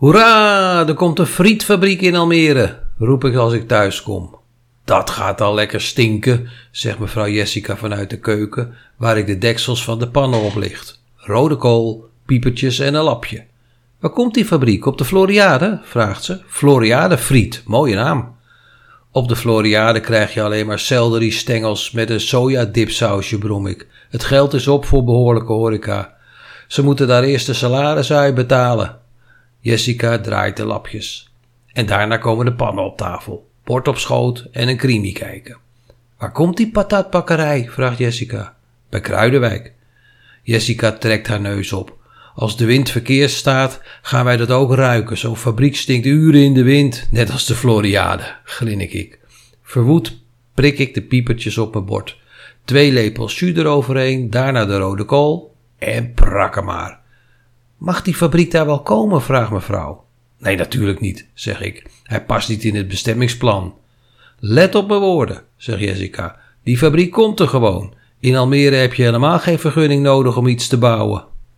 Hoera, er komt een frietfabriek in Almere, roep ik als ik thuis kom. Dat gaat al lekker stinken, zegt mevrouw Jessica vanuit de keuken, waar ik de deksels van de pannen op licht. Rode kool, piepertjes en een lapje. Waar komt die fabriek? Op de Floriade? vraagt ze. Floriade friet, mooie naam. Op de Floriade krijg je alleen maar selderie-stengels met een sojadipsausje, brom ik. Het geld is op voor behoorlijke horeca. Ze moeten daar eerst de salaris uit betalen. Jessica draait de lapjes. En daarna komen de pannen op tafel, bord op schoot en een creamy kijken. Waar komt die patatbakkerij? vraagt Jessica. Bij Kruidenwijk. Jessica trekt haar neus op. Als de wind verkeerd staat, gaan wij dat ook ruiken. Zo'n fabriek stinkt uren in de wind, net als de Floriade, grinnik ik. Verwoed prik ik de piepertjes op mijn bord. Twee lepels jus eroverheen, daarna de rode kool en prakken maar. Mag die fabriek daar wel komen? vraagt mevrouw. Nee, natuurlijk niet, zeg ik. Hij past niet in het bestemmingsplan. Let op mijn woorden, zegt Jessica. Die fabriek komt er gewoon. In Almere heb je helemaal geen vergunning nodig om iets te bouwen.